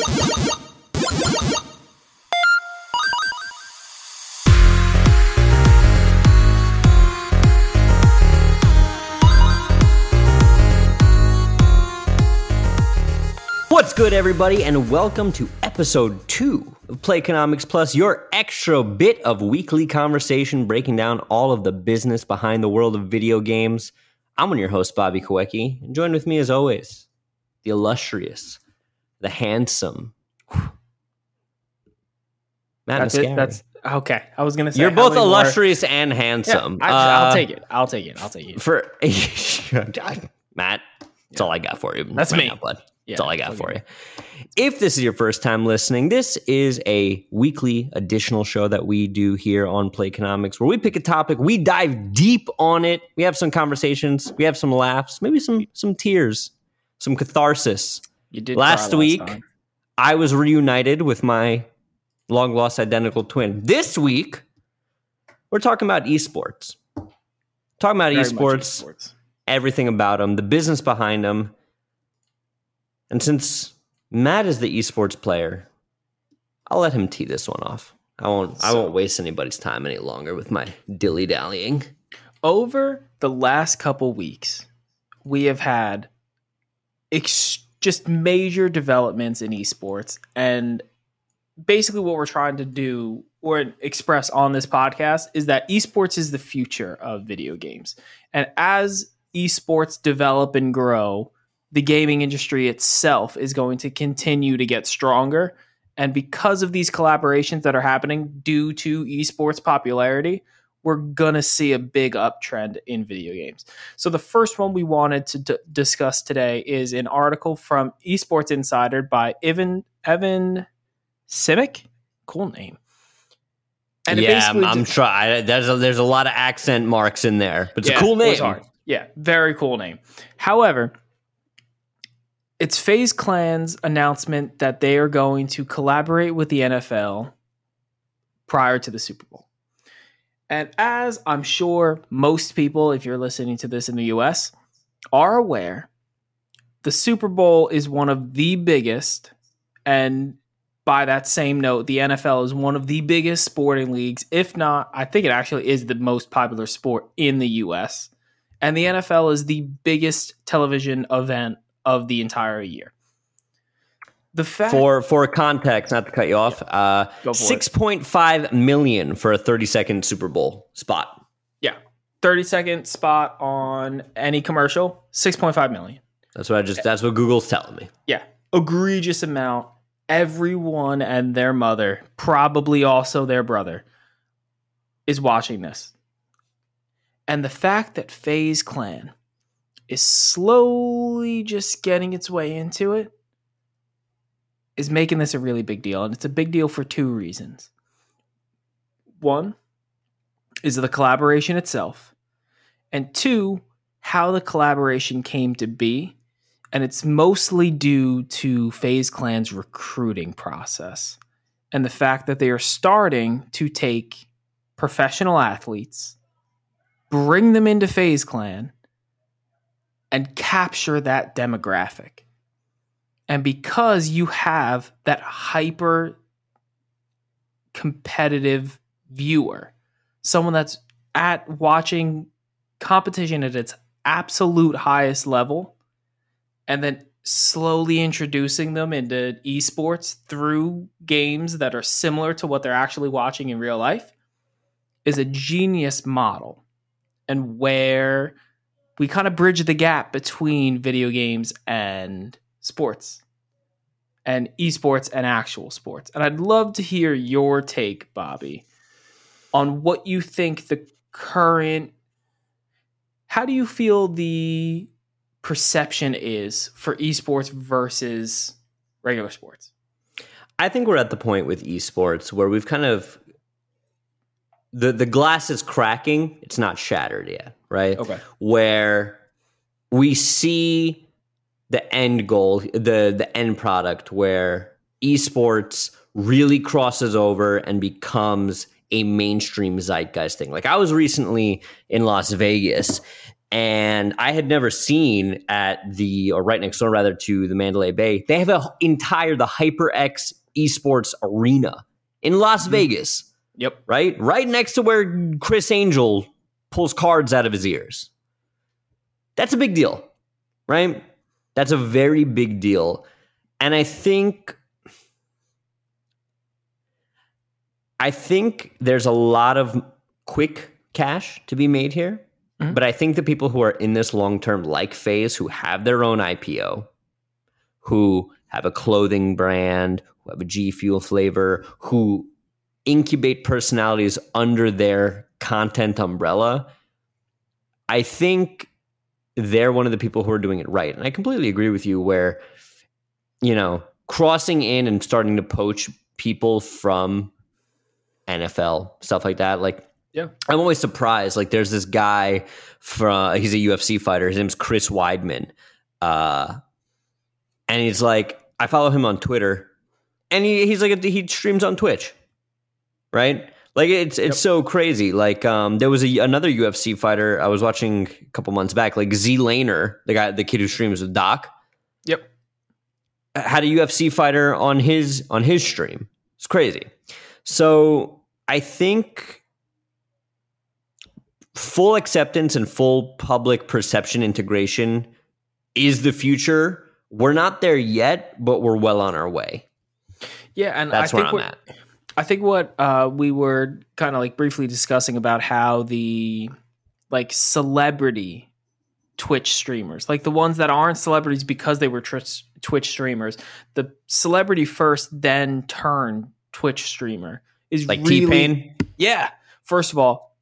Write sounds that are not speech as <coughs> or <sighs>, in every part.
What's good, everybody, and welcome to episode two of Play Economics Plus, your extra bit of weekly conversation breaking down all of the business behind the world of video games. I'm your host, Bobby Kowecki, and joined with me, as always, the illustrious, the handsome <sighs> Matt That's it. That's okay. I was gonna say You're both many more- illustrious and Yeah, handsome. I, I'll Uh, take it. I'll take it. I'll take it. for <laughs> Matt. That's all I got for you. That's right me. now, bud. Yeah, That's all I got okay. for you. If this is your first time listening, this is a weekly additional show that we do here on Play Economics, where we pick a topic, we dive deep on it, we have some conversations, we have some laughs, maybe some some tears, some catharsis. You did last week- time. I was reunited with my long lost identical twin. This week, we're talking about esports. Talking about esports esports. everything about them, the business behind them. And since Matt is the esports player, I'll let him tee this one off. I won't. I won't waste anybody's time any longer with my dilly dallying. Over the last couple weeks, we have had ex- just major developments in esports, and basically, what we're trying to do or express on this podcast is that esports is the future of video games, and as esports develop and grow, the gaming industry itself is going to continue to get stronger. And because of these collaborations that are happening due to esports popularity, we're going to see a big uptrend in video games. So, the first one we wanted to d- discuss today is an article from Esports Insider by Evan, Evan Simic. Cool name. it yeah, I'm, I'm just- sure. I, there's a, there's a lot of accent marks in there, but it's Yeah, a cool name. Yeah, very cool name. However, it's FaZe Clan's announcement that they are going to collaborate with the NFL prior to the Super Bowl. And as I'm sure most people, if you're listening to this in the US, are aware, the Super Bowl is one of the biggest, and by that same note, the NFL is one of the biggest sporting leagues, if not, I think it actually is the most popular sport in the US. And the NFL is the biggest television event of the entire year. The fact For for context, not to cut you off, uh, for it. six point five million for a thirty second Super Bowl spot. yeah, 30 second spot on any commercial, 6.5 million. That's what I just. That's what Google's telling me. Yeah, egregious amount. Everyone and their mother, probably also their brother, is watching this. And the fact that FaZe Clan is slowly just getting its way into it is making this a really big deal. And it's a big deal for two reasons. One is the collaboration itself, and two, how the collaboration came to be and it's mostly due to FaZe Clan's recruiting process and the fact that they are starting to take professional athletes, bring them into FaZe Clan, and capture that demographic. And because you have that hyper competitive viewer, someone that's at watching competition at its absolute highest level, and then slowly introducing them into esports through games that are similar to what they're actually watching in real life is a genius model. And where we kind of bridge the gap between video games and sports and esports and actual sports. And I'd love to hear your take, Bobby, on what you think the current how do you feel the perception is for esports versus regular sports? I think we're at the point with esports where we've kind of the the glass is cracking. It's not shattered yet, right? Okay. Where we see the end goal, the the end product, where esports really crosses over and becomes a mainstream zeitgeist thing. Like I was recently in Las Vegas, and I had never seen at the or right next door rather to the Mandalay Bay. They have an entire the HyperX Esports Arena in Las Mhm. Vegas. Yep. Right, right next to where Criss Angel pulls cards out of his ears. That's a big deal, right? That's a very big deal, and I think. I think there's a lot of quick cash to be made here. Mhm. But I think the people who are in this long term, like FaZe, who have their own IPO, who have a clothing brand, who have a G Fuel flavor, who incubate personalities under their content umbrella, I think they're one of the people who are doing it right. And I completely agree with you where, you know, crossing in and starting to poach people from NFL, stuff like that, like Yeah. I'm always surprised. Like, there's this guy from he's a UFC fighter. His name's Chris Weidman, uh, and he's like, I follow him on Twitter, and he he's like he streams on Twitch, right? Like it's it's Yep. so crazy. Like um, there was a, another UFC fighter I was watching a couple months back, like ZLaner, the guy, the kid who streams with Doc, Yep. had a UFC fighter on his on his stream. It's crazy. So I think full acceptance and full public perception integration is the future. We're not there yet, but we're well on our way. Yeah, and That's I where think I'm at. I think what uh, we were kind of like briefly discussing about how the like celebrity Twitch streamers, like the ones that aren't celebrities because they were Twitch Twitch streamers, the celebrity first then turn Twitch streamer is Like really T Pain, yeah. First of all,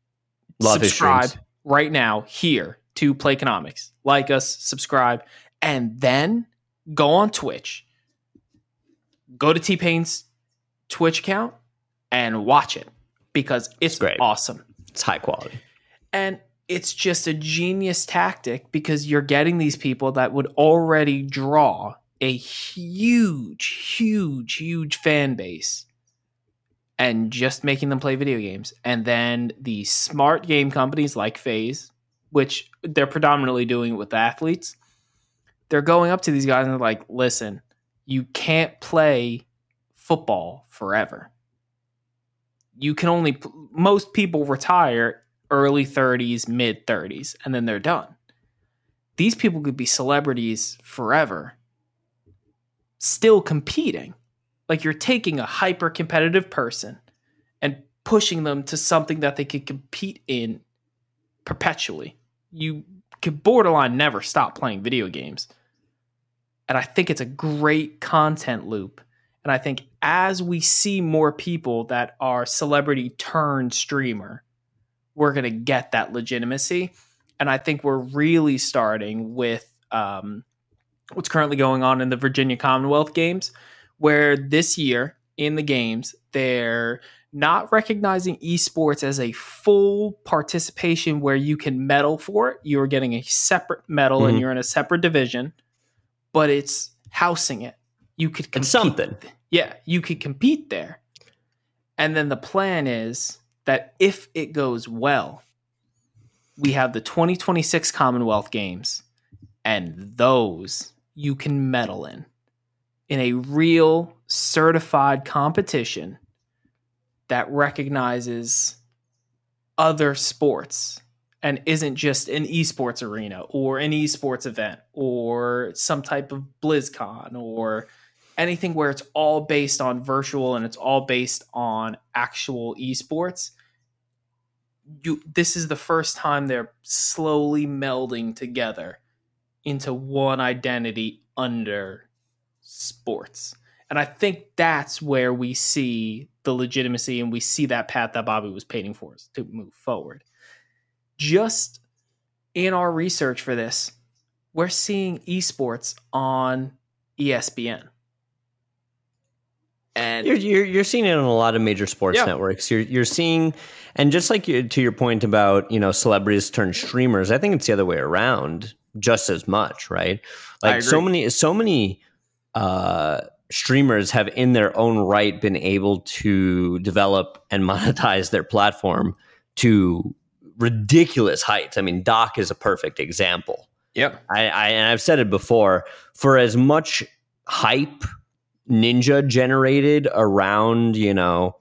love subscribe right now here to Play Economics. Like us, subscribe, and then go on Twitch. Go to T Pain's Twitch account and watch it because it's Great. awesome. It's high quality. And it's just a genius tactic because you're getting these people that would already draw a huge, huge, huge fan base and just making them play video games. And then the smart game companies like FaZe, which they're predominantly doing it with athletes, they're going up to these guys and they're like, listen, you can't play football forever. You can only, most people retire early 30s, mid 30s, and then they're done. These people could be celebrities forever, still competing. Like you're taking a hyper competitive person and pushing them to something that they could compete in perpetually. You could borderline never stop playing video games. And I think it's a great content loop. And I think as we see more people that are celebrity turned streamer, we're going to get that legitimacy. And I think we're really starting with um, what's currently going on in the Virginia Commonwealth Games, where this year in the games, they're not recognizing esports as a full participation where you can medal for it. You're getting a separate medal and Mhm. you're in a separate division, but it's housing it. You could compete. It's something. Yeah, you could compete there. And then the plan is that if it goes well, we have the 2026 Commonwealth Games, and those you can medal in in a real certified competition that recognizes other sports and isn't just an esports arena or an esports event or some type of BlizzCon or anything where it's all based on virtual and it's all based on actual esports. You this is the first time they're slowly melding together into one identity under sports. And I think that's where we see the legitimacy and we see that path that Bobby was painting for us to move forward. Just in our research for this, we're seeing esports on ESPN. And You're, you're you're seeing it on a lot of major sports Yeah. networks. You're you're seeing, and just like you, to your point about you know celebrities turn streamers, I think it's the other way around just as much, right? Like so many so many uh, streamers have in their own right been able to develop and <laughs> monetize their platform to ridiculous heights. I mean, Doc is a perfect example. Yep. I, I and I've said it before. For as much hype Ninja generated around, you know,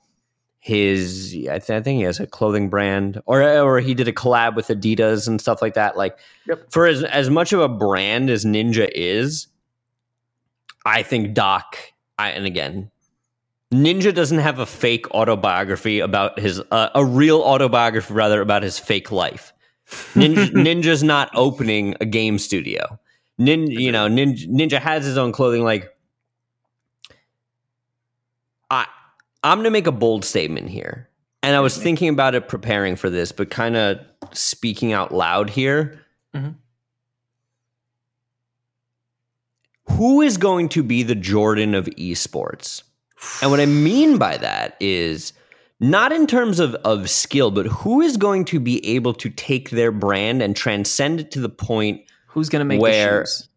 his I, th- I think he has a clothing brand, or or he did a collab with Adidas and stuff like that. Like, Yep. for as as much of a brand as Ninja is, I think Doc. I, and again, Ninja doesn't have a fake autobiography about his uh, a real autobiography rather about his fake life. Ninja, <laughs> Ninja's not opening a game studio. Ninja, you know, Ninja, Ninja has his own clothing. Like, I, I'm gonna make a bold statement here, and I was thinking about it preparing for this, but kind of speaking out loud here. Mhm. Who is going to be the Jordan of esports? And what I mean by that is not in terms of, of skill, but who is going to be able to take their brand and transcend it to the point Who's gonna make Where- the shoes?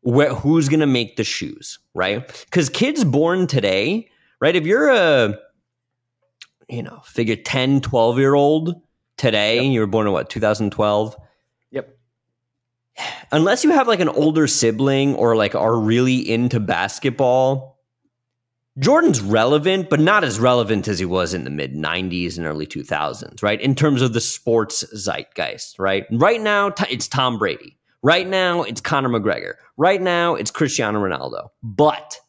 where who's going to make the shoes, right? Because kids born today, right? If you're a, you know, figure 10, 12 year old today, Yep. you were born in what, 2012? Yep. Unless you have like an older sibling or like are really into basketball, Jordan's relevant, but not as relevant as he was in the mid 90s and early 2000s, right? In terms of the sports zeitgeist, right? Right now, it's Tom Brady. Right now, it's Conor McGregor. Right now, it's Cristiano Ronaldo. But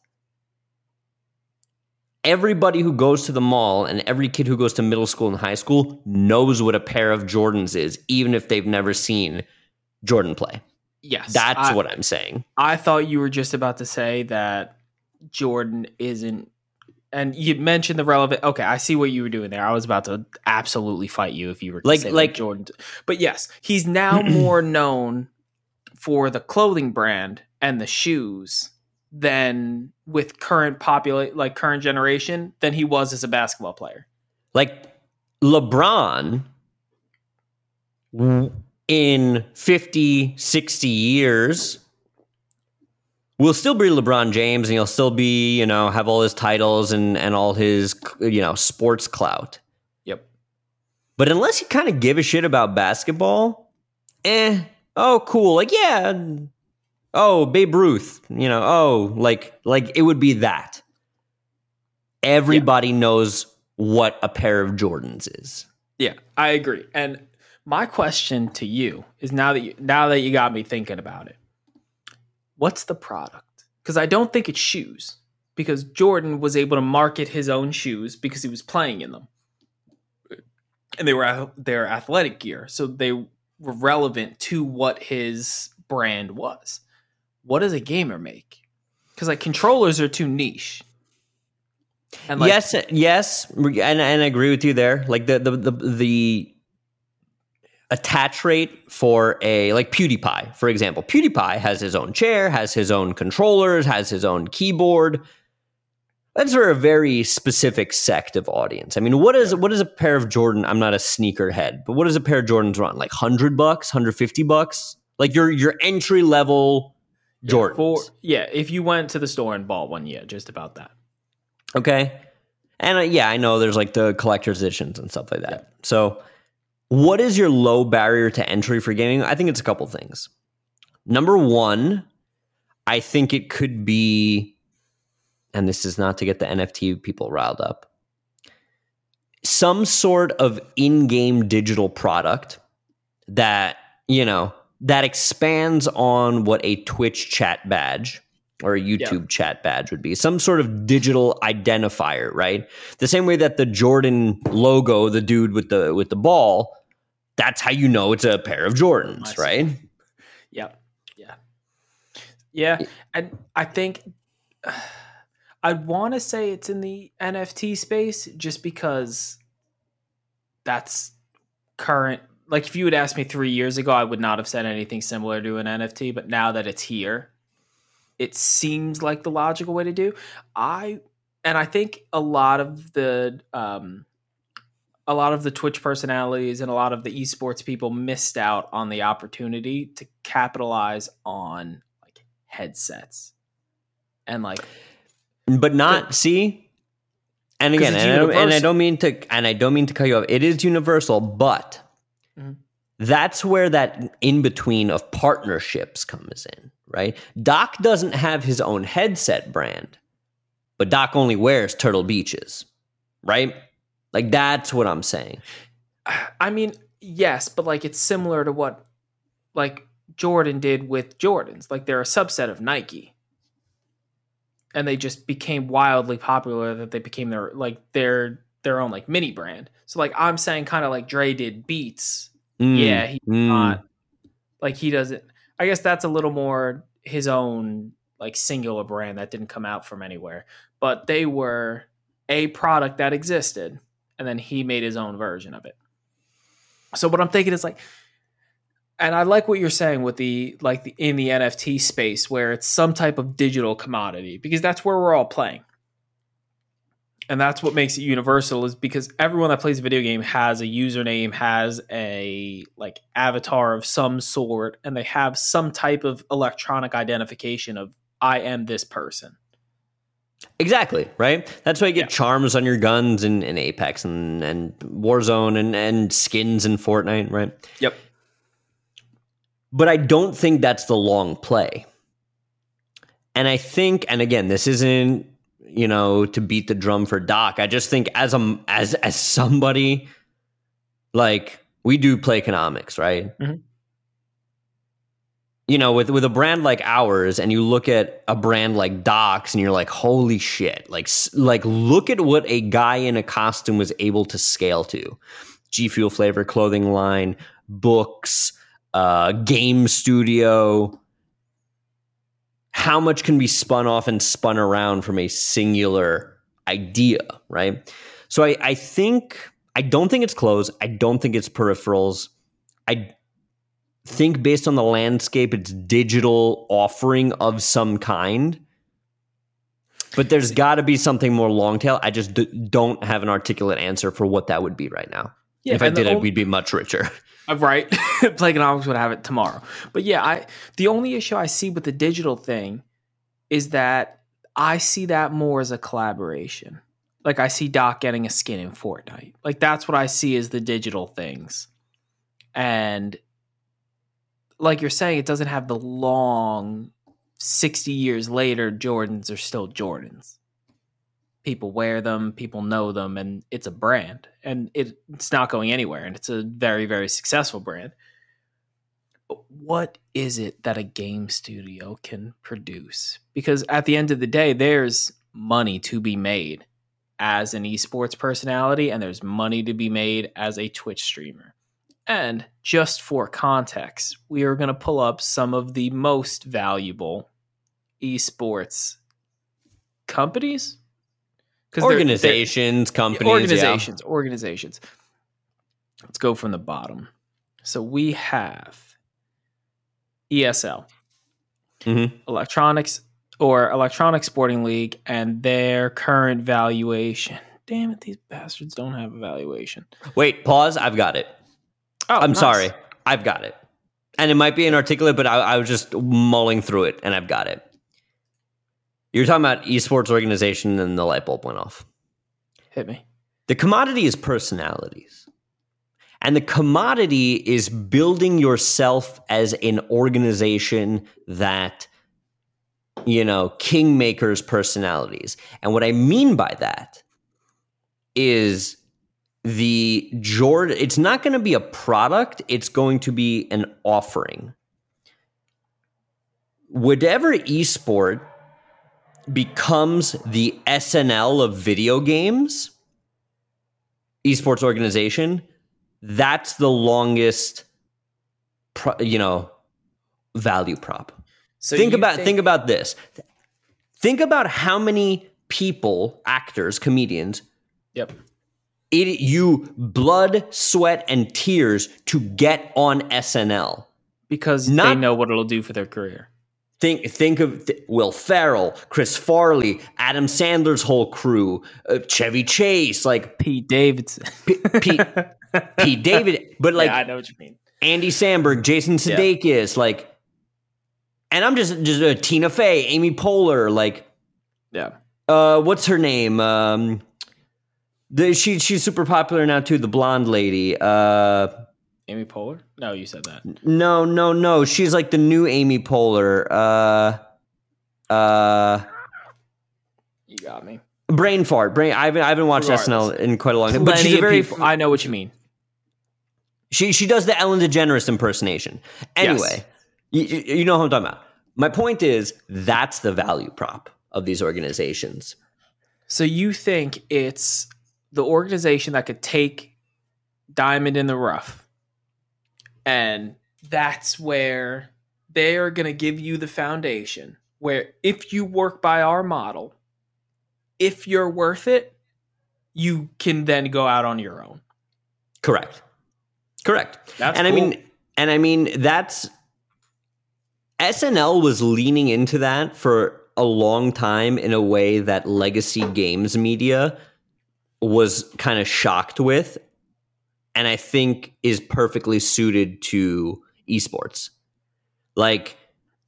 everybody who goes to the mall and every kid who goes to middle school and high school knows what a pair of Jordans is, even if they've never seen Jordan play. Yes. That's I, what I'm saying. I thought you were just about to say that Jordan isn't and you mentioned the relevant okay, I see what you were doing there. I was about to absolutely fight you if you were to Like- say like- Jordan. But yes, he's now <clears throat> more known for the clothing brand and the shoes than with current populate like current generation than he was as a basketball player. Like LeBron in 50, 60 years will still be LeBron James and he'll still be, you know, have all his titles and, and all his, you know, sports clout. Yep. But unless you kind of give a shit about basketball, eh, oh, cool. Like, yeah, oh, Babe Ruth, you know, oh, like, like it would be that. Everybody knows what a pair of Jordans is. Yeah, I agree. And my question to you is now that you, now that you got me thinking about it, what's the product? Because I don't think it's shoes. Because Jordan was able to market his own shoes because he was playing in them, and they were they're athletic gear, so they were relevant to what his brand was. What does a gamer make? Because like controllers are too niche. And like, yes, yes, and, and I agree with you there. Like the the the, the attach rate for a like PewDiePie, for example. PewDiePie has his own chair, has his own controllers, has his own keyboard. That's for a very specific sect of audience. I mean, what is what is a pair of Jordan? I'm not a sneaker head, but what does a pair of Jordans run? Like hundred bucks, hundred fifty bucks? Like your your entry level Jordans. for- yeah, if you went to the store and bought one, yeah, just about that. Okay. And uh, yeah, I know there's like the collector's editions and stuff like that. So, what is your low barrier to entry for gaming? I think it's a couple things. Number one, I think it could be, and this is not to get the NFT people riled up, some sort of in game digital product that, you know, that expands on what a Twitch chat badge or a YouTube chat badge would be some sort of digital identifier, right? The same way that the Jordan logo, the dude with the with the ball, that's how you know it's a pair of Jordans, I right? Yeah. Yeah. Yeah. And I think <sighs> I'd want to say it's in the NFT space just because that's current. Like, if you had asked me three years ago, I would not have said anything similar to an NFT. But now that it's here, it seems like the logical way to do. I, and I think a lot of the, um, a lot of the Twitch personalities and a lot of the esports people missed out on the opportunity to capitalize on like headsets and like But not see. And again, and I, don't, and I don't mean to, and I don't mean to cut you off. It is universal, but. That's where that in between of partnerships comes in, right? Doc doesn't have his own headset brand, but Doc only wears Turtle Beaches, right? Like that's what I'm saying. <sighs> I mean, yes, but like it's similar to what like Jordan did with Jordans. Like they're a subset of Nike. And they just became wildly popular that they became their like their their own like mini brand. So like I'm saying kind of like Dre did Beats. Mm, Yeah, he's mm. not like he doesn't I guess that's a little more his own like singular brand that didn't come out from anywhere. But they were a product that existed and then he made his own version of it. So what I'm thinking is like and I like what you're saying with the like the in the NFT space where it's some type of digital commodity because that's where we're all playing. And that's what makes it universal is because everyone that plays a video game has a username, has a like avatar of some sort, and they have some type of electronic identification of I am this person. Exactly, right? That's why you get Yeah. charms on your guns in, in Apex and, and Warzone and, and skins in Fortnite, right? Yep. But I don't think that's the long play. And I think, and again, this isn't, you know, to beat the drum for Doc. I just think as a as as somebody like we do play economics, right? Mhm. You know, with with a brand like ours, and you look at a brand like Doc's, and you're like, "Holy shit!" Like, like look at what a guy in a costume was able to scale to. G Fuel flavor clothing line, books, uh, game studio. How much can be spun off and spun around from a singular idea, right? So I, I think I don't think it's clothes. I don't think it's peripherals. I think based on the landscape, it's digital offering of some kind. But there's got to be something more long tail. I just d- don't have an articulate answer for what that would be right now. If I did it, we'd be much richer. <laughs> Uh, Right. <laughs> Plagonomics would have it tomorrow. But yeah, I the only issue I see with the digital thing is that I see that more as a collaboration. Like I see Doc getting a skin in Fortnite. Like that's what I see as the digital things. And like you're saying, it doesn't have the long 60 years later, Jordans are still Jordans. People wear them, people know them, and it's a brand. And it, it's not going anywhere. And it's a very, very successful brand. But what is it that a game studio can produce? Because at the end of the day, there's money to be made as an esports personality, and there's money to be made as a Twitch streamer. And just for context, we are going to pull up some of the most valuable esports companies, 'Cause they're- they're- Organizations, companies, organizations, organizations. Let's go from the bottom. So we have ESL, Mhm. Electronics or Electronic Sporting League, and their current valuation. Damn it, these bastards don't have a valuation. Wait, pause. I've got it. Oh, I'm nice. sorry. I've got it. And it might be inarticulate, but I, I was just mulling through it and I've got it. You're talking about esports organization and the light bulb went off. Hit me. The commodity is personalities. And the commodity is building yourself as an organization that, you know, kingmakers personalities. And what I mean by that is the Jordan, it's not going to be a product, it's going to be an offering. Whatever esport becomes the SNL of video games, esports organization, that's the longest, pro, you know, value prop. So think about think about this. Think about how many people, actors, comedians, Yep. it you blood, sweat, and tears to get on SNL. Because they know what it'll do for their career. Think think of th- Will Ferrell, Chris Farley, Adam Sandler's whole crew, uh, Chevy Chase, like Pete Davidson. P- Pete <laughs> Pete David, but like yeah, I know what you mean. Andy Samberg, Jason Yeah. Sudeikis, like, and I'm just just uh, Tina Fey, Amy Poehler, like, Yeah. uh, what's her name? Um, the she she's super popular now too. The blonde lady, uh, Amy Poehler? No, you said that. No, no, no. She's like the new Amy Poehler. Uh, uh, You got me. brain fart. Brain. I haven't. I haven't watched Regardless. SNL in quite a long time. But she's a very. people- I know what you mean. She she does the Ellen DeGeneres impersonation. Anyway, you, you know who I'm talking about. My point is that's the value prop of these organizations. So you think it's the organization that could take Diamond in the rough, and that's where they are going to give you the foundation. Where if you work by our model, if you're worth it, you can then go out on your own. Correct. Correct. That's and I mean, and I mean that's SNL was leaning into that for a long time in a way that legacy games media was kind of shocked with, and I think is perfectly suited to esports. Like,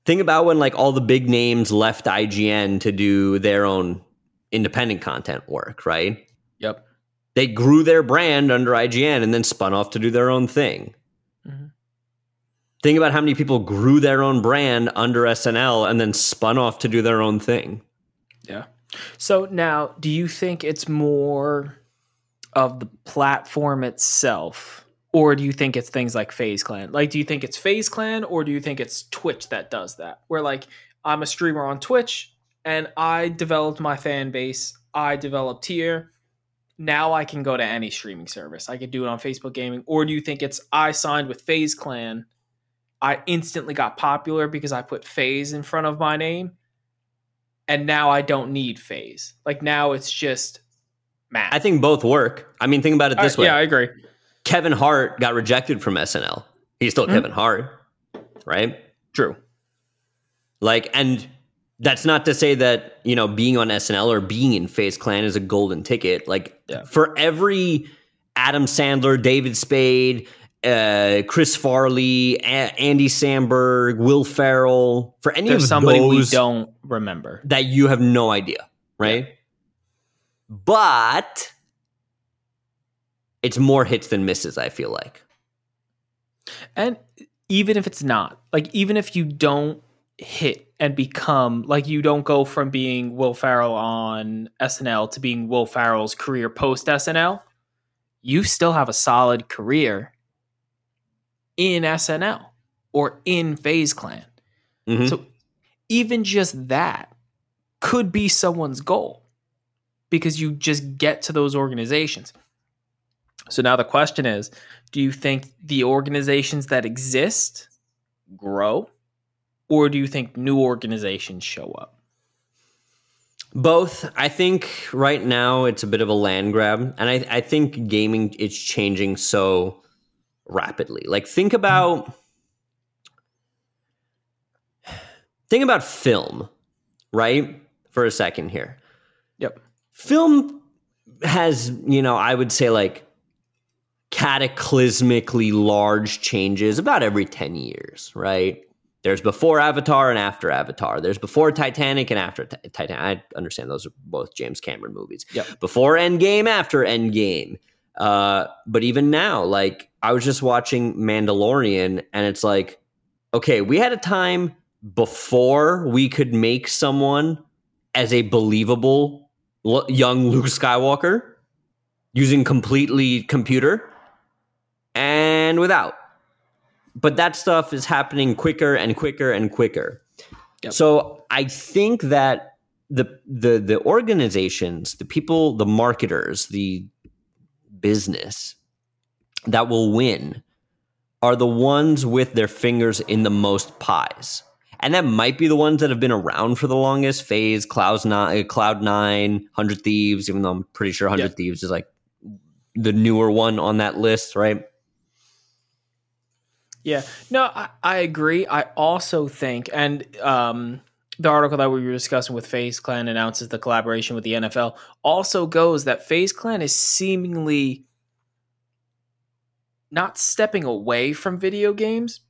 think about when like all the big names left IGN to do their own independent content work, right? Yep. they grew their brand under IGN and then spun off to do their own thing. Mhm. Think about how many people grew their own brand under SNL and then spun off to do their own thing. Yeah. So now, do you think it's more of the platform itself, or do you think it's things like FaZe Clan? Like, do you think it's FaZe Clan, or do you think it's Twitch that does that? Where like I'm a streamer on Twitch, and I developed my fan base, I developed here Now I can go to any streaming service. I could do it on Facebook Gaming, or do you think it's I signed with FaZe Clan? I instantly got popular because I put FaZe in front of my name and now I don't need FaZe. Like now it's just math. I think both work. I mean, think about it this Uh, way. Yeah, I agree. Kevin Hart got rejected from SNL. He's still Mhm. Kevin Hart, right? True. Like, and that's not to say that, you know, being on SNL or being in FaZe Clan is a golden ticket. Like, Yeah. for every Adam Sandler, David Spade, uh, Chris Farley, A- Andy Samberg, Will Ferrell, for any There's of somebody we don't remember. that you have no idea, right? But it's more hits than misses, I feel like. And even if it's not, like even if you don't hit and become like you don't go from being Will Ferrell on SNL to being Will Ferrell's career post SNL, you still have a solid career in SNL or in FaZe Clan. Mhm. So even just that could be someone's goal because you just get to those organizations. So now the question is do you think the organizations that exist grow or do you think new organizations show up? Both. I think right now it's a bit of a land grab. And I, I think gaming is changing so rapidly. Like think about think about film, right? For a second here. Film has, you know, I would say like cataclysmically large changes about every 10 years, right? There's before Avatar and after Avatar. There's before Titanic and after Ti- Titanic. I understand those are both James Cameron movies. Yep. Before Endgame, after Endgame. Uh, but even now, like I was just watching Mandalorian, and it's like, okay, we had a time before we could make someone as a believable l- young Luke Skywalker using completely computer and without. But that stuff is happening quicker and quicker and quicker. Yep. So I think that the the the organizations, the people, the marketers, the business that will win are the ones with their fingers in the most pies. And that might be the ones that have been around for the longest. FaZe, Cloud Nine, Cloud Nine, Hundred Thieves. Even though I'm pretty sure Hundred Yeah. Thieves is like the newer one on that list, right? Yeah, no, I, I agree. I also think, and um, the article that we were discussing with FaZe Clan announces the collaboration with the NFL also goes that FaZe Clan is seemingly not stepping away from video games,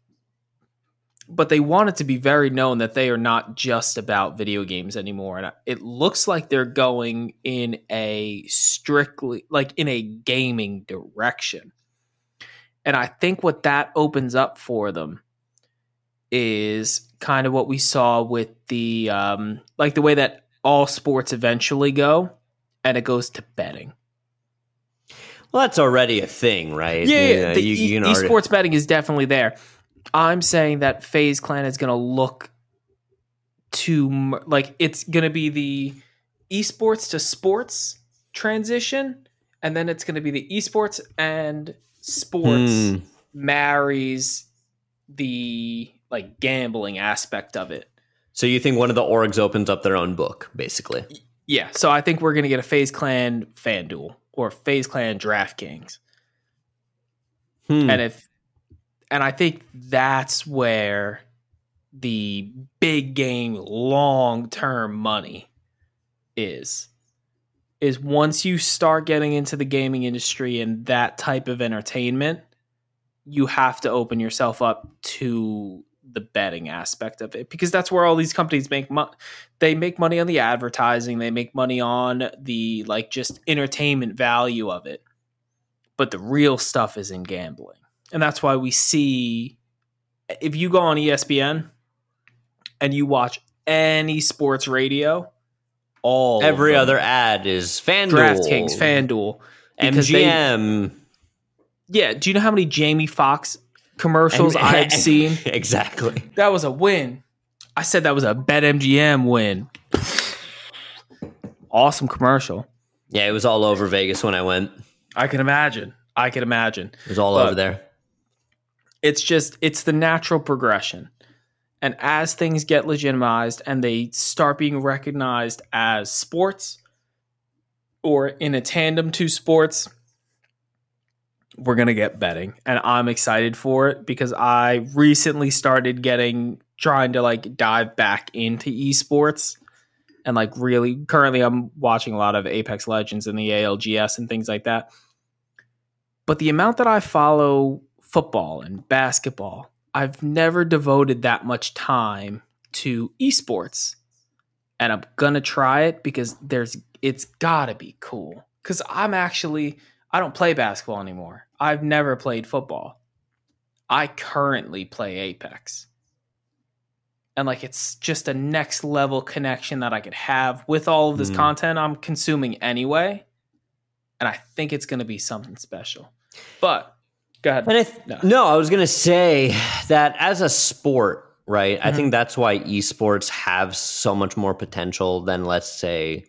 but they want it to be very known that they are not just about video games anymore. And it looks like they're going in a strictly, like in a gaming direction. And I think what that opens up for them is kind of what we saw with the um, like the way that all sports eventually go, and it goes to betting. Well, that's already a thing, right? Yeah, You yeah, know, the you- e- you already- esports betting is definitely there. I'm saying that FaZe Clan is going to look to like it's going to be the esports to sports transition, and then it's going to be the esports and sports Hmm. marries the like gambling aspect of it. So you think one of the orgs opens up their own book, basically? Yeah, so I think we're going to get a FaZe Clan FanDuel or FaZe Clan DraftKings. Hmm. and if and i think that's where the big game long term money is is once you start getting into the gaming industry and that type of entertainment you have to open yourself up to the betting aspect of it because that's where all these companies make money they make money on the advertising they make money on the like just entertainment value of it. But the real stuff is in gambling and that's why we see if you go on ESPN and you watch any sports radio, all Every other ad is FanDuel, DraftKings, FanDuel, because they- MGM. yeah. Do you know how many Jamie Foxx commercials and- I've seen? <laughs> exactly. That was a win. I said that was a BetMGM win. Awesome commercial. Yeah, it was all over Vegas when I went. I can imagine. I can imagine. It was all But- over there. It's just it's the natural progression. And as things get legitimized and they start being recognized as sports or in a tandem to sports we're going to get betting. And i'm excited for it because i recently started getting trying to like dive back into esports. And like really currently i'm watching a lot of apex legends and the algs and things like that. But the amount that i follow football and basketball i've never devoted that much time to esports. And i'm gonna try it because there's it's gotta be cool. Because i'm actually i don't play basketball anymore. I've never played football. I currently play apex. And like it's just a next level connection that i could have with all of this Mm. content i'm consuming anyway. And i think it's gonna be something special. But go ahead And I th- No. no. I was gonna say that as a sport, right? I Mhm. think that's why esports have so much more potential than, let's say,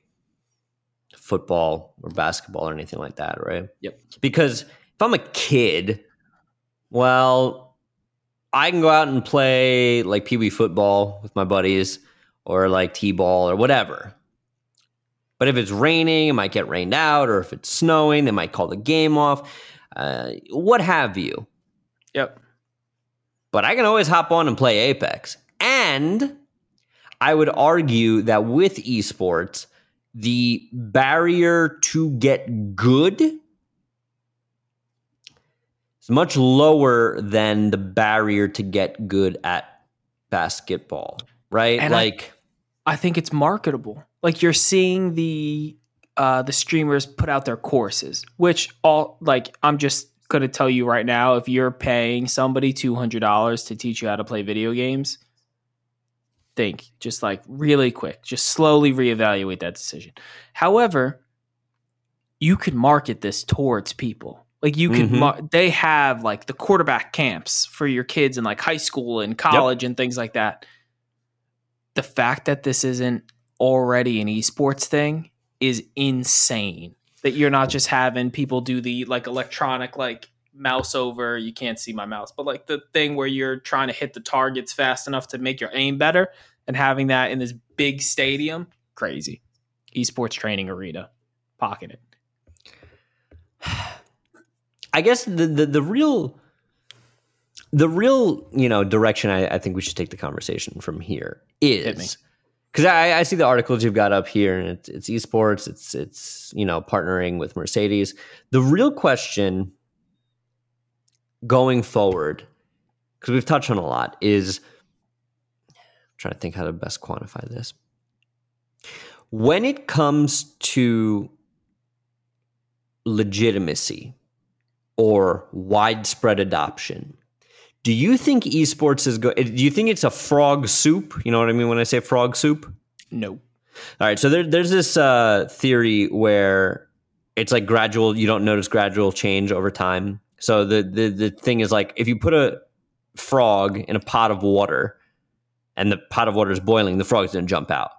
football or basketball or anything like that, right? Yep. Because if I'm a kid, well, I can go out and play like pee wee football with my buddies or like t ball or whatever. But if it's raining, it might get rained out, or if it's snowing, they might call the game off, uh, what have you. yep But I can always hop on and play Apex. And I would argue that with esports, the barrier to get good is much lower than the barrier to get good at basketball, right? And I- like, I think it's marketable. Like you're seeing the uh, the streamers put out their courses, which all like I'm just gonna tell you right now, if you're paying somebody two hundred dollars to teach you how to play video games, think just like really quick, just slowly reevaluate that decision. However, you could market this towards people. Like you can, Mhm. mar- they have like the quarterback camps for your kids in like high school and college and things like that the fact that this isn't already an esports thing is insane. That you're not just having people do the like electronic like mouse over, you can't see my mouse, but like the thing where you're trying to hit the targets fast enough to make your aim better and having that in this big stadium, crazy. Esports training arena. Pocket it. <sighs> I guess the, the the real the real you know direction I, I think we should take the conversation from here is Hit me. is because I, I see the articles you've got up here and it's, it's esports it's it's you know partnering with Mercedes. The real question going forward because we've touched on a lot is I'm trying to think how to best quantify this when it comes to legitimacy or widespread adoption. Do you think esports is go? Do you think it's a frog soup? You know what I mean when I say frog soup? No. All right. So there, there's this uh, theory where it's like gradual. You don't notice gradual change over time. So the the the thing is like if you put a frog in a pot of water, and the pot of water is boiling, the frog's gonna jump out.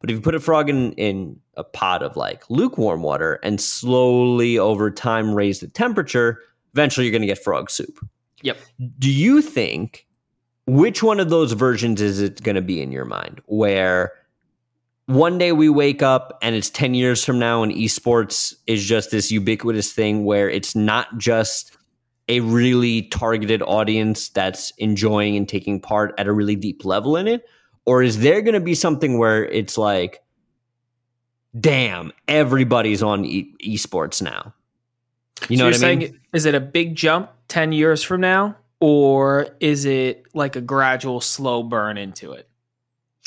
But if you put a frog in in a pot of like lukewarm water and slowly over time raise the temperature, eventually you're gonna get frog soup. Yep. Do you think which one of those versions is it going to be in your mind? Where one day we wake up and it's 10 years from now and esports is just this ubiquitous thing where it's not just a really targeted audience that's enjoying and taking part at a really deep level in it? Or is there going to be something where it's like, damn, everybody's on e- esports now? You know so what I you're mean? saying, is it a big jump 10 years from now? Or is it like a gradual slow burn into it?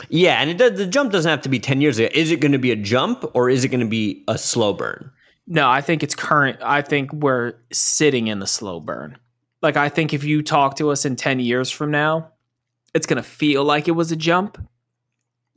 Yeah, and it does, the jump doesn't have to be 10 years ago. Is it going to be a jump or is it going to be a slow burn? No, I think it's current. I think we're sitting in the slow burn. Like, I think if you talk to us in 10 years from now, it's going to feel like it was a jump.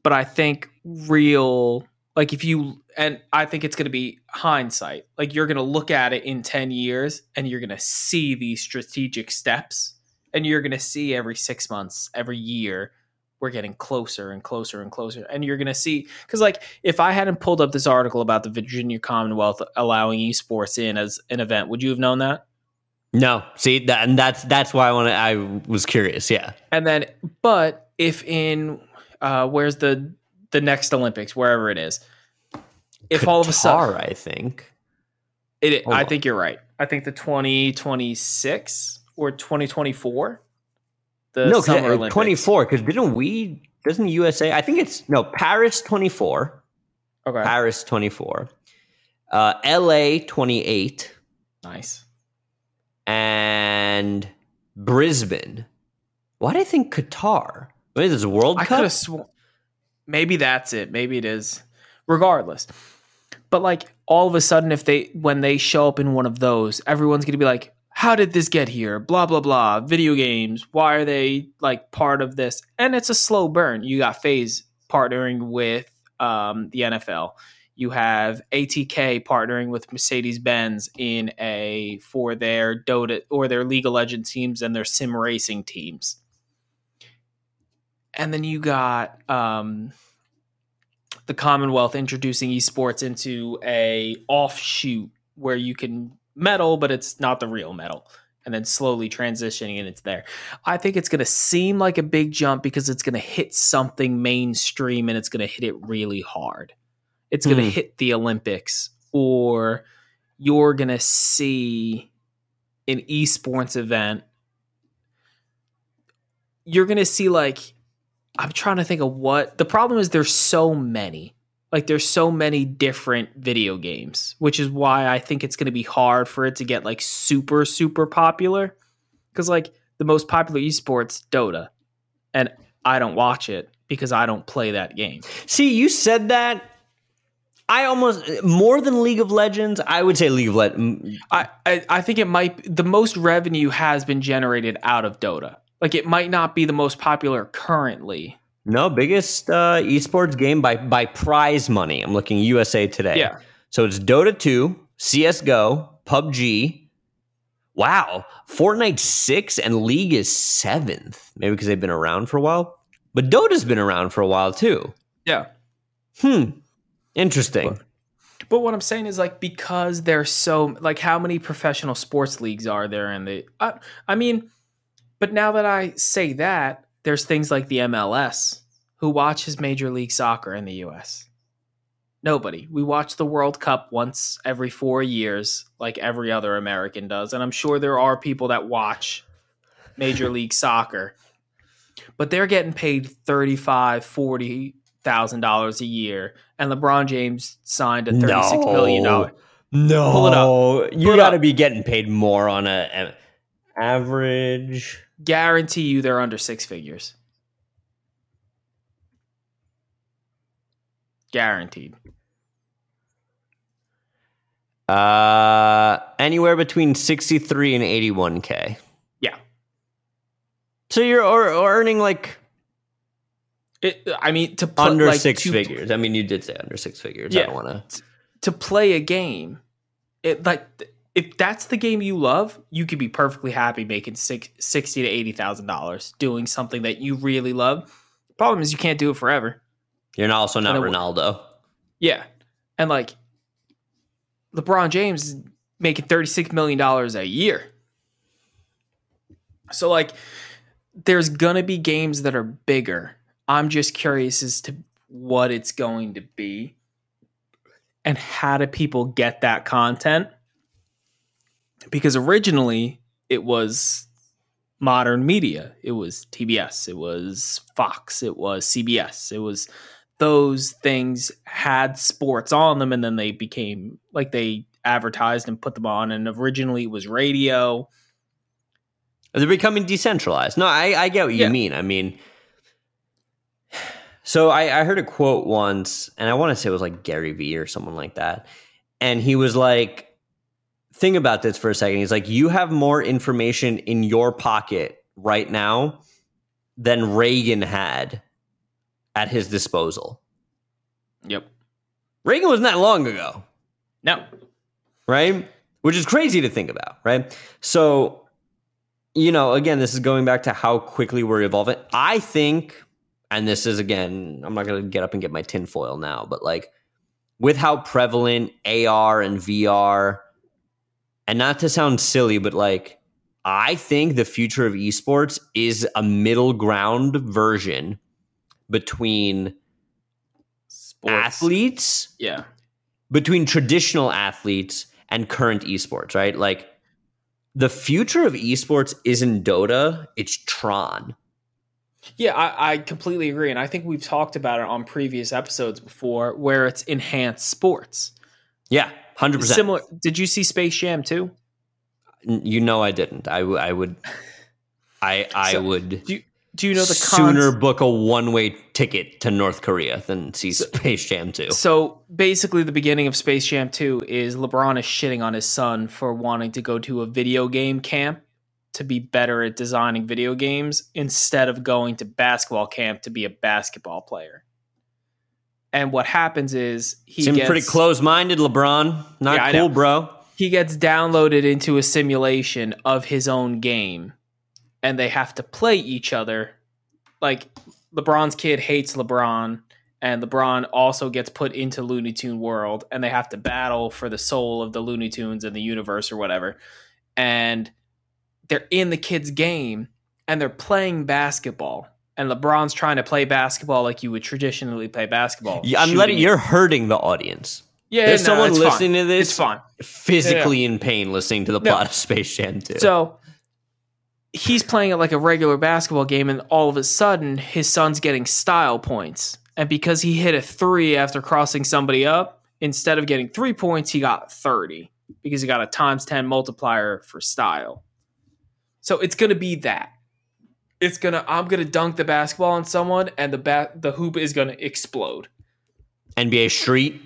But I think real, like, if you, and I think it's going to be hindsight. Like, you're going to look at it in 10 years and you're going to see these strategic steps and you're going to see every six months, every year, we're getting closer and closer and closer. And you're going to see, because like if I hadn't pulled up this article about the Virginia Commonwealth allowing esports in as an event, would you have known that? No, see that, and that's that's why I want to. I was curious. Yeah, And then, but if in uh, where's the the next Olympics, wherever it is, if all of a sudden, Qatar, I think. it, Hold I on. think you're right. I think the 2026 or 2024, the no, Summer Olympics. twenty four. Because didn't we? Doesn't USA? I think it's no Paris twenty four. Okay, Paris twenty four. Uh, L.A. twenty eight nice. and Brisbane. Why do I think Qatar? Wait, a World I could Cup. have sworn. Maybe that's it. Maybe it is. Regardless, but like all of a sudden, if they when they show up in one of those, everyone's gonna be like, "How did this get here?" Blah blah blah. Video games. Why are they like part of this? And it's a slow burn. You got FaZe partnering with um, the NFL. You have ATK partnering with Mercedes Benz in a for their Dota or their League of Legends teams and their sim racing teams and then you got um, the Commonwealth introducing esports into a offshoot where you can medal, but it's not the real medal, and then slowly transitioning and it's there. I think it's going to seem like a big jump because it's going to hit something mainstream and it's going to hit it really hard. It's going to Hmm. hit the Olympics, or you're going to see an esports event. You're going to see like I'm trying to think of what the problem is. There's so many, like there's so many different video games, which is why I think it's going to be hard for it to get like super super popular. Because like the most popular esports, Dota, and I don't watch it because I don't play that game. See, you said that. I almost more than League of Legends. I would say League of Legends. I, I I think it might the most revenue has been generated out of Dota. Like it might not be the most popular currently. No, biggest uh, esports game by by prize money. I'm looking USA Today. Yeah. So it's Dota 2, CS:GO, PUBG. Wow, Fortnite six and League is seventh. Maybe because they've been around for a while. But Dota's been around for a while too. Yeah. Hmm. Interesting. But what I'm saying is like because there's so like how many professional sports leagues are there and the I, I mean but now that I say that there's things like the MLS who watches major league soccer in the US. Nobody. We watch the World Cup once every 4 years like every other American does and I'm sure there are people that watch major league soccer but they're getting paid 35 40 thousand dollars a year and LeBron James signed a thirty six million dollar. No, Pull it up. You Pull got to be getting paid more on a, a average. Guarantee you they're under six figures. Guaranteed. Uh, Anywhere between 63 and 81k. Yeah. So you're or, or earning like It, I mean, to put, under like, six to- figures. I mean, you did say under six figures. I don't want to. to play a game, it like if that's the game you love, you could be perfectly happy making six, sixty to eighty thousand dollars doing something that you really love. Problem is, you can't do it forever. You're also not And Ronaldo. Yeah, and like LeBron James is making thirty six million dollars a year. So like, there's gonna be games that are bigger. I'm just curious as to what it's going to be, and how do people get that content? Because originally it was modern media. It was TBS. It was Fox. It was CBS. It was those things had sports on them and then they became like they advertised and put them on and originally it was radio They're becoming decentralized. No, I, I get what you Yeah. mean. I mean, so I, I heard a quote once, and I want to say it was like Gary Vee or someone like that. And he was like, think about this for a second. He's like, you have more information in your pocket right now than Reagan had at his disposal. yep Reagan wasn't that long ago. no right? Which is crazy to think about, right? So, you know, again, this is going back to how quickly we're evolving. I think, and this is again, I'm not going to get up and get my tinfoil now, but like with how prevalent AR and VR, and not to sound silly, but like, I think the future of esports is a middle ground version between Sports. athletes yeah between traditional athletes and current esports, right? Like the future of esports isn't Dota, it's Tron. yeah I, I completely agree and i think we've talked about it on previous episodes before where it's enhanced sports Yeah, 100%. similar did you see space jam too? You know I didn't. I, w- I would <laughs> I I So, would do you, do you know the sooner cons- book a one-way ticket to North Korea than see Space Jam 2. So basically, the beginning of Space Jam 2 is LeBron is shitting on his son for wanting to go to a video game camp to be better at designing video games instead of going to basketball camp to be a basketball player. And what happens is he Seem gets, pretty close-minded, LeBron. Not Yeah, cool, bro. he gets downloaded into a simulation of his own game and they have to play each other like lebron's kid hates lebron and lebron also gets put into looney tune world and they have to battle for the soul of the looney tunes and the universe or whatever and they're in the kid's game and they're playing basketball and lebron's trying to play basketball like you would traditionally play basketball Yeah, I'm letting it. you're hurting the audience. yeah There's no, someone it's fine. listening to this it's fine physically in pain listening to the No. plot of Space Jam 2. So he's playing it like a regular basketball game, and all of a sudden, his son's getting style points. And because he hit a three after crossing somebody up, instead of getting three points, he got 30 because he got a times 10 multiplier for style. So it's going to be that. It's to, I'm to dunk the basketball on someone, and the, ba- the hoop is to explode. NBA Street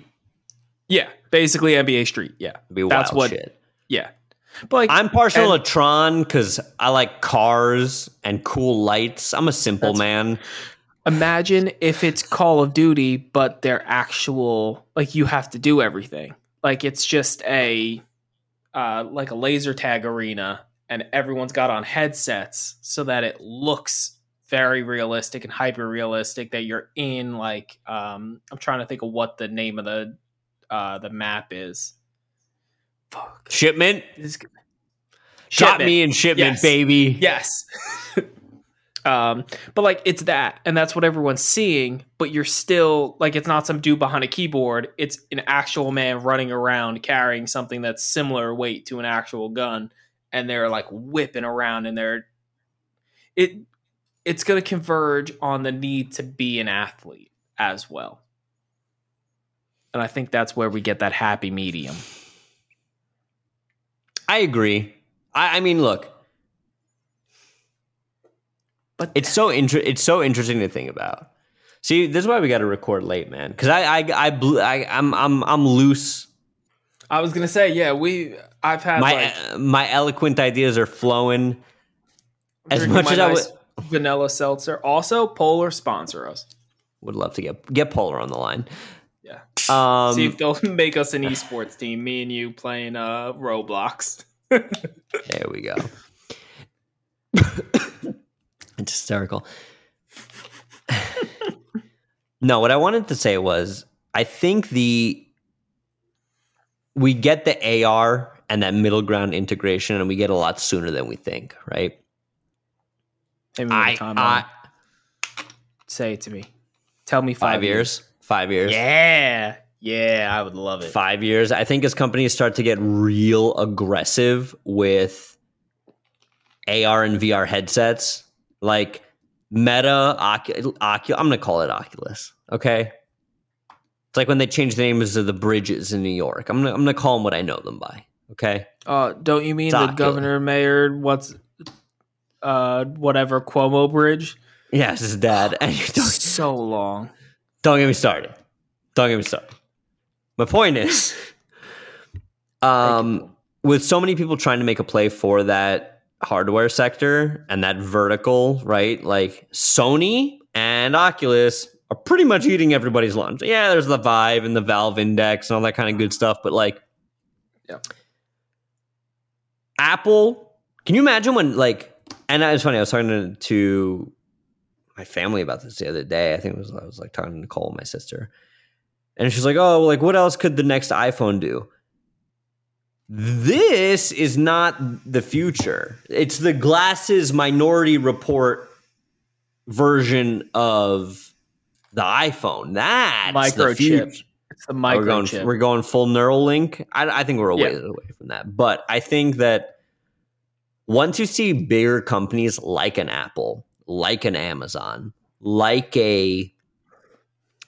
Yeah, basically NBA Street. Yeah. That's what- shit. Yeah. But like, I'm partial and- to Tron because I like cars and cool lights. I'm a simple man. imagine if it's Call of Duty, but they're actual like you have to do everything. Like it's just a uh, like a laser tag arena, and everyone's got on headsets so that it looks very realistic and hyper realistic. That you're in like um, I'm trying to think of what the name of the uh, the map is. Fuck. Shipment. This- Shot Shipment. me in shipment, Yes. baby. Yes. <laughs> um, but like it's that, and that's what everyone's seeing. But you're still like it's not some dude behind a keyboard. It's an actual man running around carrying something that's similar weight to an actual gun, and they're like whipping around, and they're it. It's going to converge on the need to be an athlete as well, and I think that's where we get that happy medium. I agree. I, I mean, look, But it's so inter- It's so interesting to think about. See, this is why we got to record late, man. Because I, I, I, blew, I, I'm, I'm, I'm loose I was gonna say, yeah, we. I've had My like, uh, my eloquent ideas are flowing. as much as I nice vanilla seltzer. Also, Polar sponsor us. Would love to get get Polar on the line. Yeah. Um, See if they'll <laughs> make us an esports team. Me and you playing uh Roblox. <laughs> There we go. <coughs> it's hysterical. <laughs> no, what I wanted to say was I think the we get the AR and that middle ground integration and we get a lot sooner than we think, right? I. I Say it to me. Tell me five, five years. Five years. Yeah, yeah, I would love it. Five years. I think as companies start to get real aggressive with AR and VR headsets, like Meta, Ocu- Ocu- I'm going to call it Oculus. Okay. It's like when they change the names of the bridges in New York. I'm to I'm to call them what I know them by. Okay. Uh, don't you mean the governor, mayor, what's, uh, whatever Cuomo Bridge? Yes, his dad. <laughs> And you <laughs> So long. don't get me started. Don't get me started. My point is, <laughs> um, with so many people trying to make a play for that hardware sector and that vertical, right? Like Sony and Oculus are pretty much mm-hmm. eating everybody's lunch. Yeah, there's the Vive and the Valve Index and all that kind of good stuff, but like, yeah. Apple. Can you imagine when like? And it's funny. I was talking to, to my family about this the other day. I think it was I was like talking to Nicole, my sister, and she's like, "Oh, like what else could the next iPhone do?" This is not the future. It's the glasses Minority Report version of the iPhone. That's the Microchip. future. It's the we're going we're going full Neuralink. I, I think we're a Yeah. ways away from that, but I think that once you see bigger companies like an Apple, like an Amazon, like a,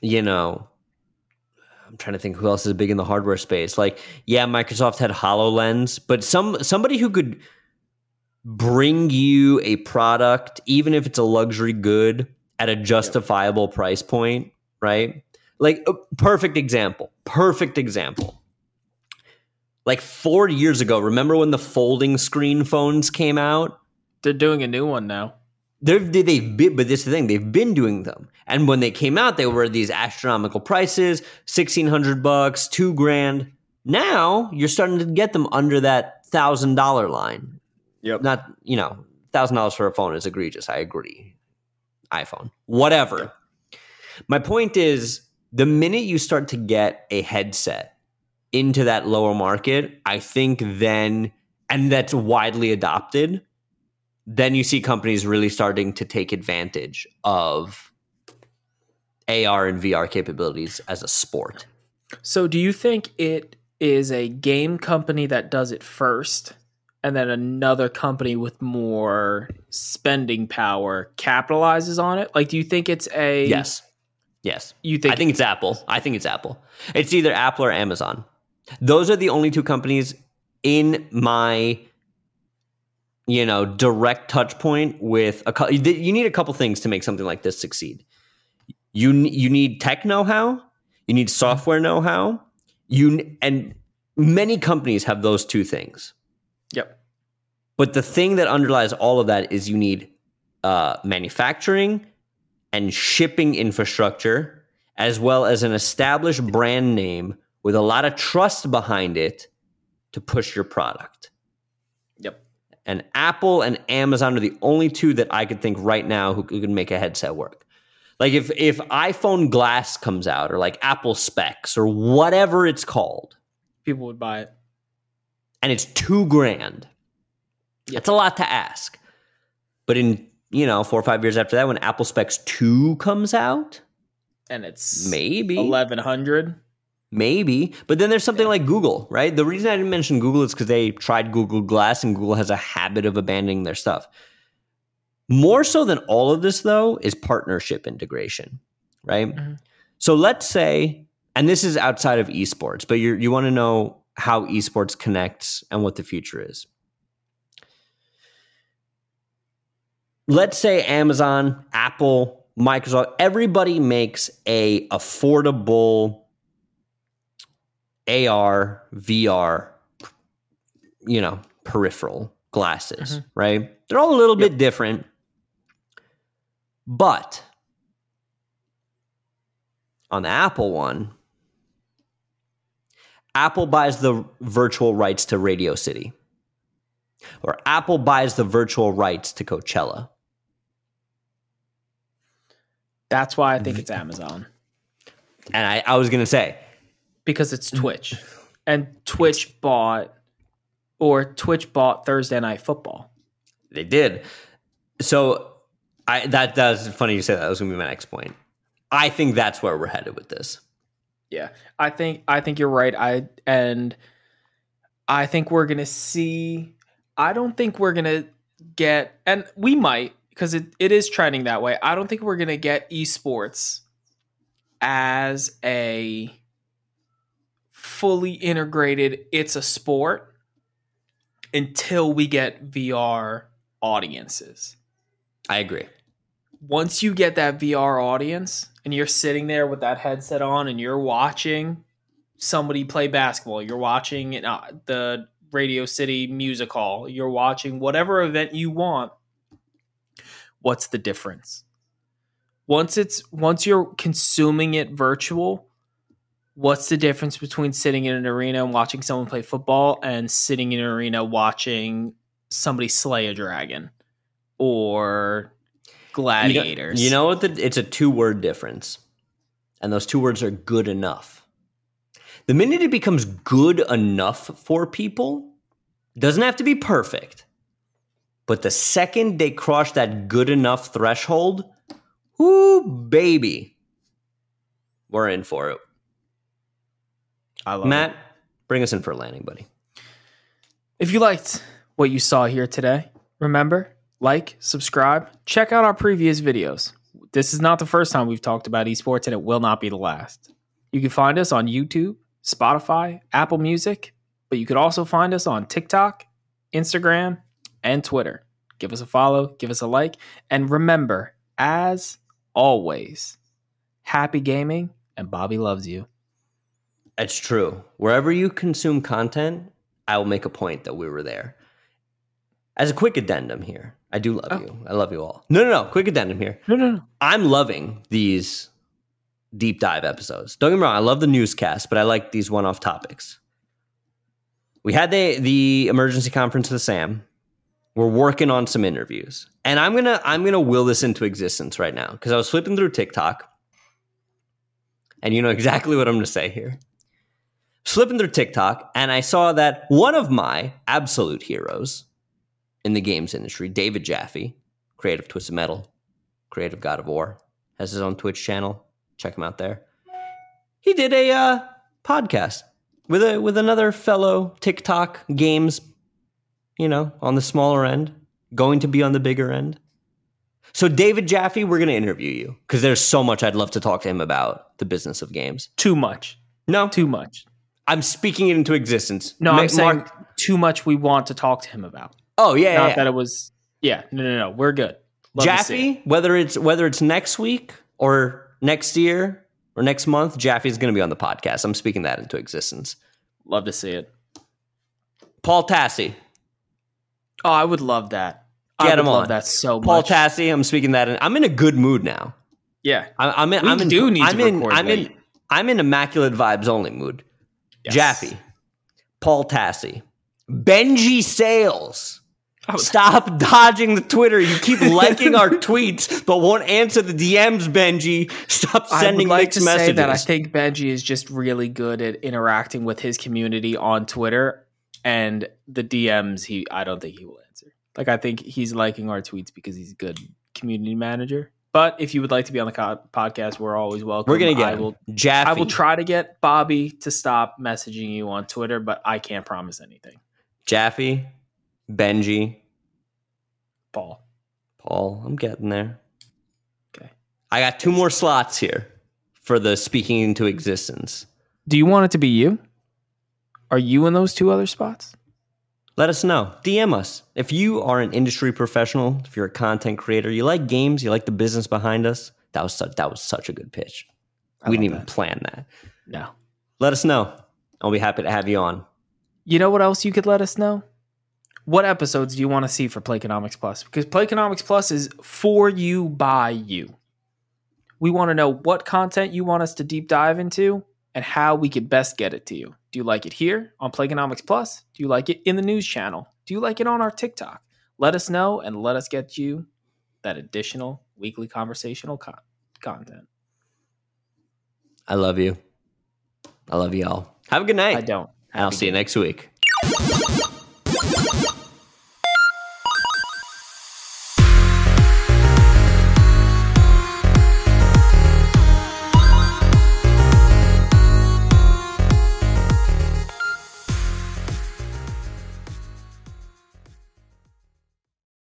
you know, I'm trying to think who else is big in the hardware space. Like, yeah, Microsoft had Hololens, but some somebody who could bring you a product, even if it's a luxury good, at a justifiable price point, right? Like a perfect example. Perfect example. Like four years ago, remember when the folding screen phones came out? They're doing a new one now. They've they- they've been, but this is the thing, they've been doing them. And when they came out, they were these astronomical prices, sixteen hundred bucks, two grand. Now you're starting to get them under that thousand dollar line. Yep. Not you know, thousand dollars for a phone is egregious. I agree. iPhone, whatever. My point is, the minute you start to get a headset into that lower market, I think then, and that's widely adopted, then you see companies really starting to take advantage of AR and VR capabilities as a sport. So, do you think it is a game company that does it first, and then another company with more spending power capitalizes on it? Like, do you think it's a Yes. Yes. You think I think it's Apple. I think it's Apple. It's either Apple or Amazon. Those are the only two companies in my you know direct touch point with a you need a couple things to make something like this succeed. You you need tech know-how, you need software know-how, you and many companies have those two things. Yep. But the thing that underlies all of that is you need uh, manufacturing and shipping infrastructure, as well as an established brand name with a lot of trust behind it to push your product. Yep. And Apple and Amazon are the only two that I could think right now who could make a headset work. Like if if iPhone Glass comes out or like Apple Specs or whatever it's called, People would buy it. And it's two grand. Yep. It's a lot to ask. But in, you know, four or five years after that, when Apple Specs 2 comes out, And it's maybe. eleven hundred. Maybe. But then there's something like Google, right? The reason I didn't mention Google is because they tried Google Glass and Google has a habit of abandoning their stuff. More so than all of this, though, is partnership integration, right? Mhm. So let's say, and this is outside of esports, but you you want to know how esports connects and what the future is. Let's say Amazon, Apple, Microsoft, everybody makes a affordable AR, VR, you know, peripheral glasses, mm-hmm. right? They're all a little bit different. But on the Apple one, Apple buys the virtual rights to Radio City, or Apple buys the virtual rights to Coachella. That's why I think it's Amazon And I, I was going to say, because it's Twitch, <laughs> and Twitch bought or Twitch bought Thursday Night Football. They did. So I that that's funny you say that. That was gonna be my next point. I think that's where we're headed with this. Yeah, I think I think you're right. I and I think we're gonna see. I don't think we're gonna get, and we might because it, it is trending that way. I don't think we're gonna get esports as a fully integrated. It's a sport until we get VR audiences I agree. once you get that VR audience and you're sitting there with that headset on and you're watching somebody play basketball, you're watching uh, the Radio City Music Hall, you're watching whatever event you want, what's the difference? Once it's once you're consuming it virtual, what's the difference between sitting in an arena and watching someone play football and sitting in an arena watching somebody slay a dragon or gladiators? You know, you know what? The, it's a two word difference, and those two words are good enough. The minute it becomes good enough for people, doesn't have to be perfect, but the second they cross that good enough threshold, whoo, baby, we're in for it. I love it. Matt, bring us in for a landing, buddy. If you liked what you saw here today, remember, like, subscribe, check out our previous videos. This is not the first time we've talked about esports, and it will not be the last. You can find us on YouTube, Spotify, Apple Music, but you could also find us on TikTok, Instagram, and Twitter. Give us a follow, give us a like, and remember, as always, happy gaming, and Bobby loves you. It's true. Wherever you consume content, I will make a point that we were there. As a quick addendum here, I do love Oh. you. I love you all. No, no, no. Quick addendum here. No, no, no. I'm loving these deep dive episodes. Don't get me wrong. I love the newscast, but I like these one off topics. We had the the emergency conference with Sam. We're working on some interviews, and I'm gonna I'm gonna will this into existence right now because I was flipping through TikTok, and you know exactly what I'm gonna say here. Flipping through TikTok, and I saw that one of my absolute heroes in the games industry, David Jaffe, creative Twisted Metal, creative God of War, has his own Twitch channel. Check him out there. He did a uh, podcast with a with another fellow TikTok games, you know, on the smaller end, going to be on the bigger end. So David Jaffe, we're going to interview you because there's so much I'd love to talk to him about the business of games. Too much. No, Too much. I'm speaking it into existence. No, Ma- I'm saying Mark- too much we want to talk to him about. Oh yeah, Not yeah, that it was yeah, no no no. We're good. Love to see it. Whether it's whether it's next week or next year or next month, Jaffe's going to be on the podcast. I'm speaking that into existence. Love to see it. Paul Tassi, Oh, I would love that. I Get would him love on. that so Paul much. Tassi, I'm speaking that. In, I'm in a good mood now. yeah. I, I'm in. We I'm in, do need to I'm in, record I'm in. I'm in immaculate vibes only mood. Yes. Jaffe, Paul Tassi, Benji Sales. Stop dodging the Twitter. You keep <laughs> liking our tweets, but won't answer the DMs, Benji. Stop I sending would like mixed to messages. say that I think Benji is just really good at interacting with his community on Twitter and the DMs he I don't think he will answer. Like I think he's liking our tweets because he's a good community manager. But if you would like to be on the co- podcast, we're always welcome. We're gonna get I will Jaffe. I will try to get Bobby to stop messaging you on Twitter, but I can't promise anything. Jaffe, Benji, Paul. Paul. I'm getting there. Okay. I got two more slots here for the speaking into existence. Do you want it to be you? Are you in those two other spots? Let us know. DM us. If you are an industry professional, if you're a content creator, you like games, you like the business behind us, that was such, that was such a good pitch. I we didn't even that. plan that. No. Let us know. I'll be happy to have you on. You know what else you could let us know? What episodes do you want to see for Playconomics Plus? Because Playconomics Plus is for you by you. We want to know what content you want us to deep dive into and how we could best get it to you. Do you like it here on Playconomics Plus? Do you like it in the news channel? Do you like it on our TikTok? Let us know and let us get you that additional weekly conversational con- content. I love you. I love you all. Have a good night. I don't. And I'll see you next week.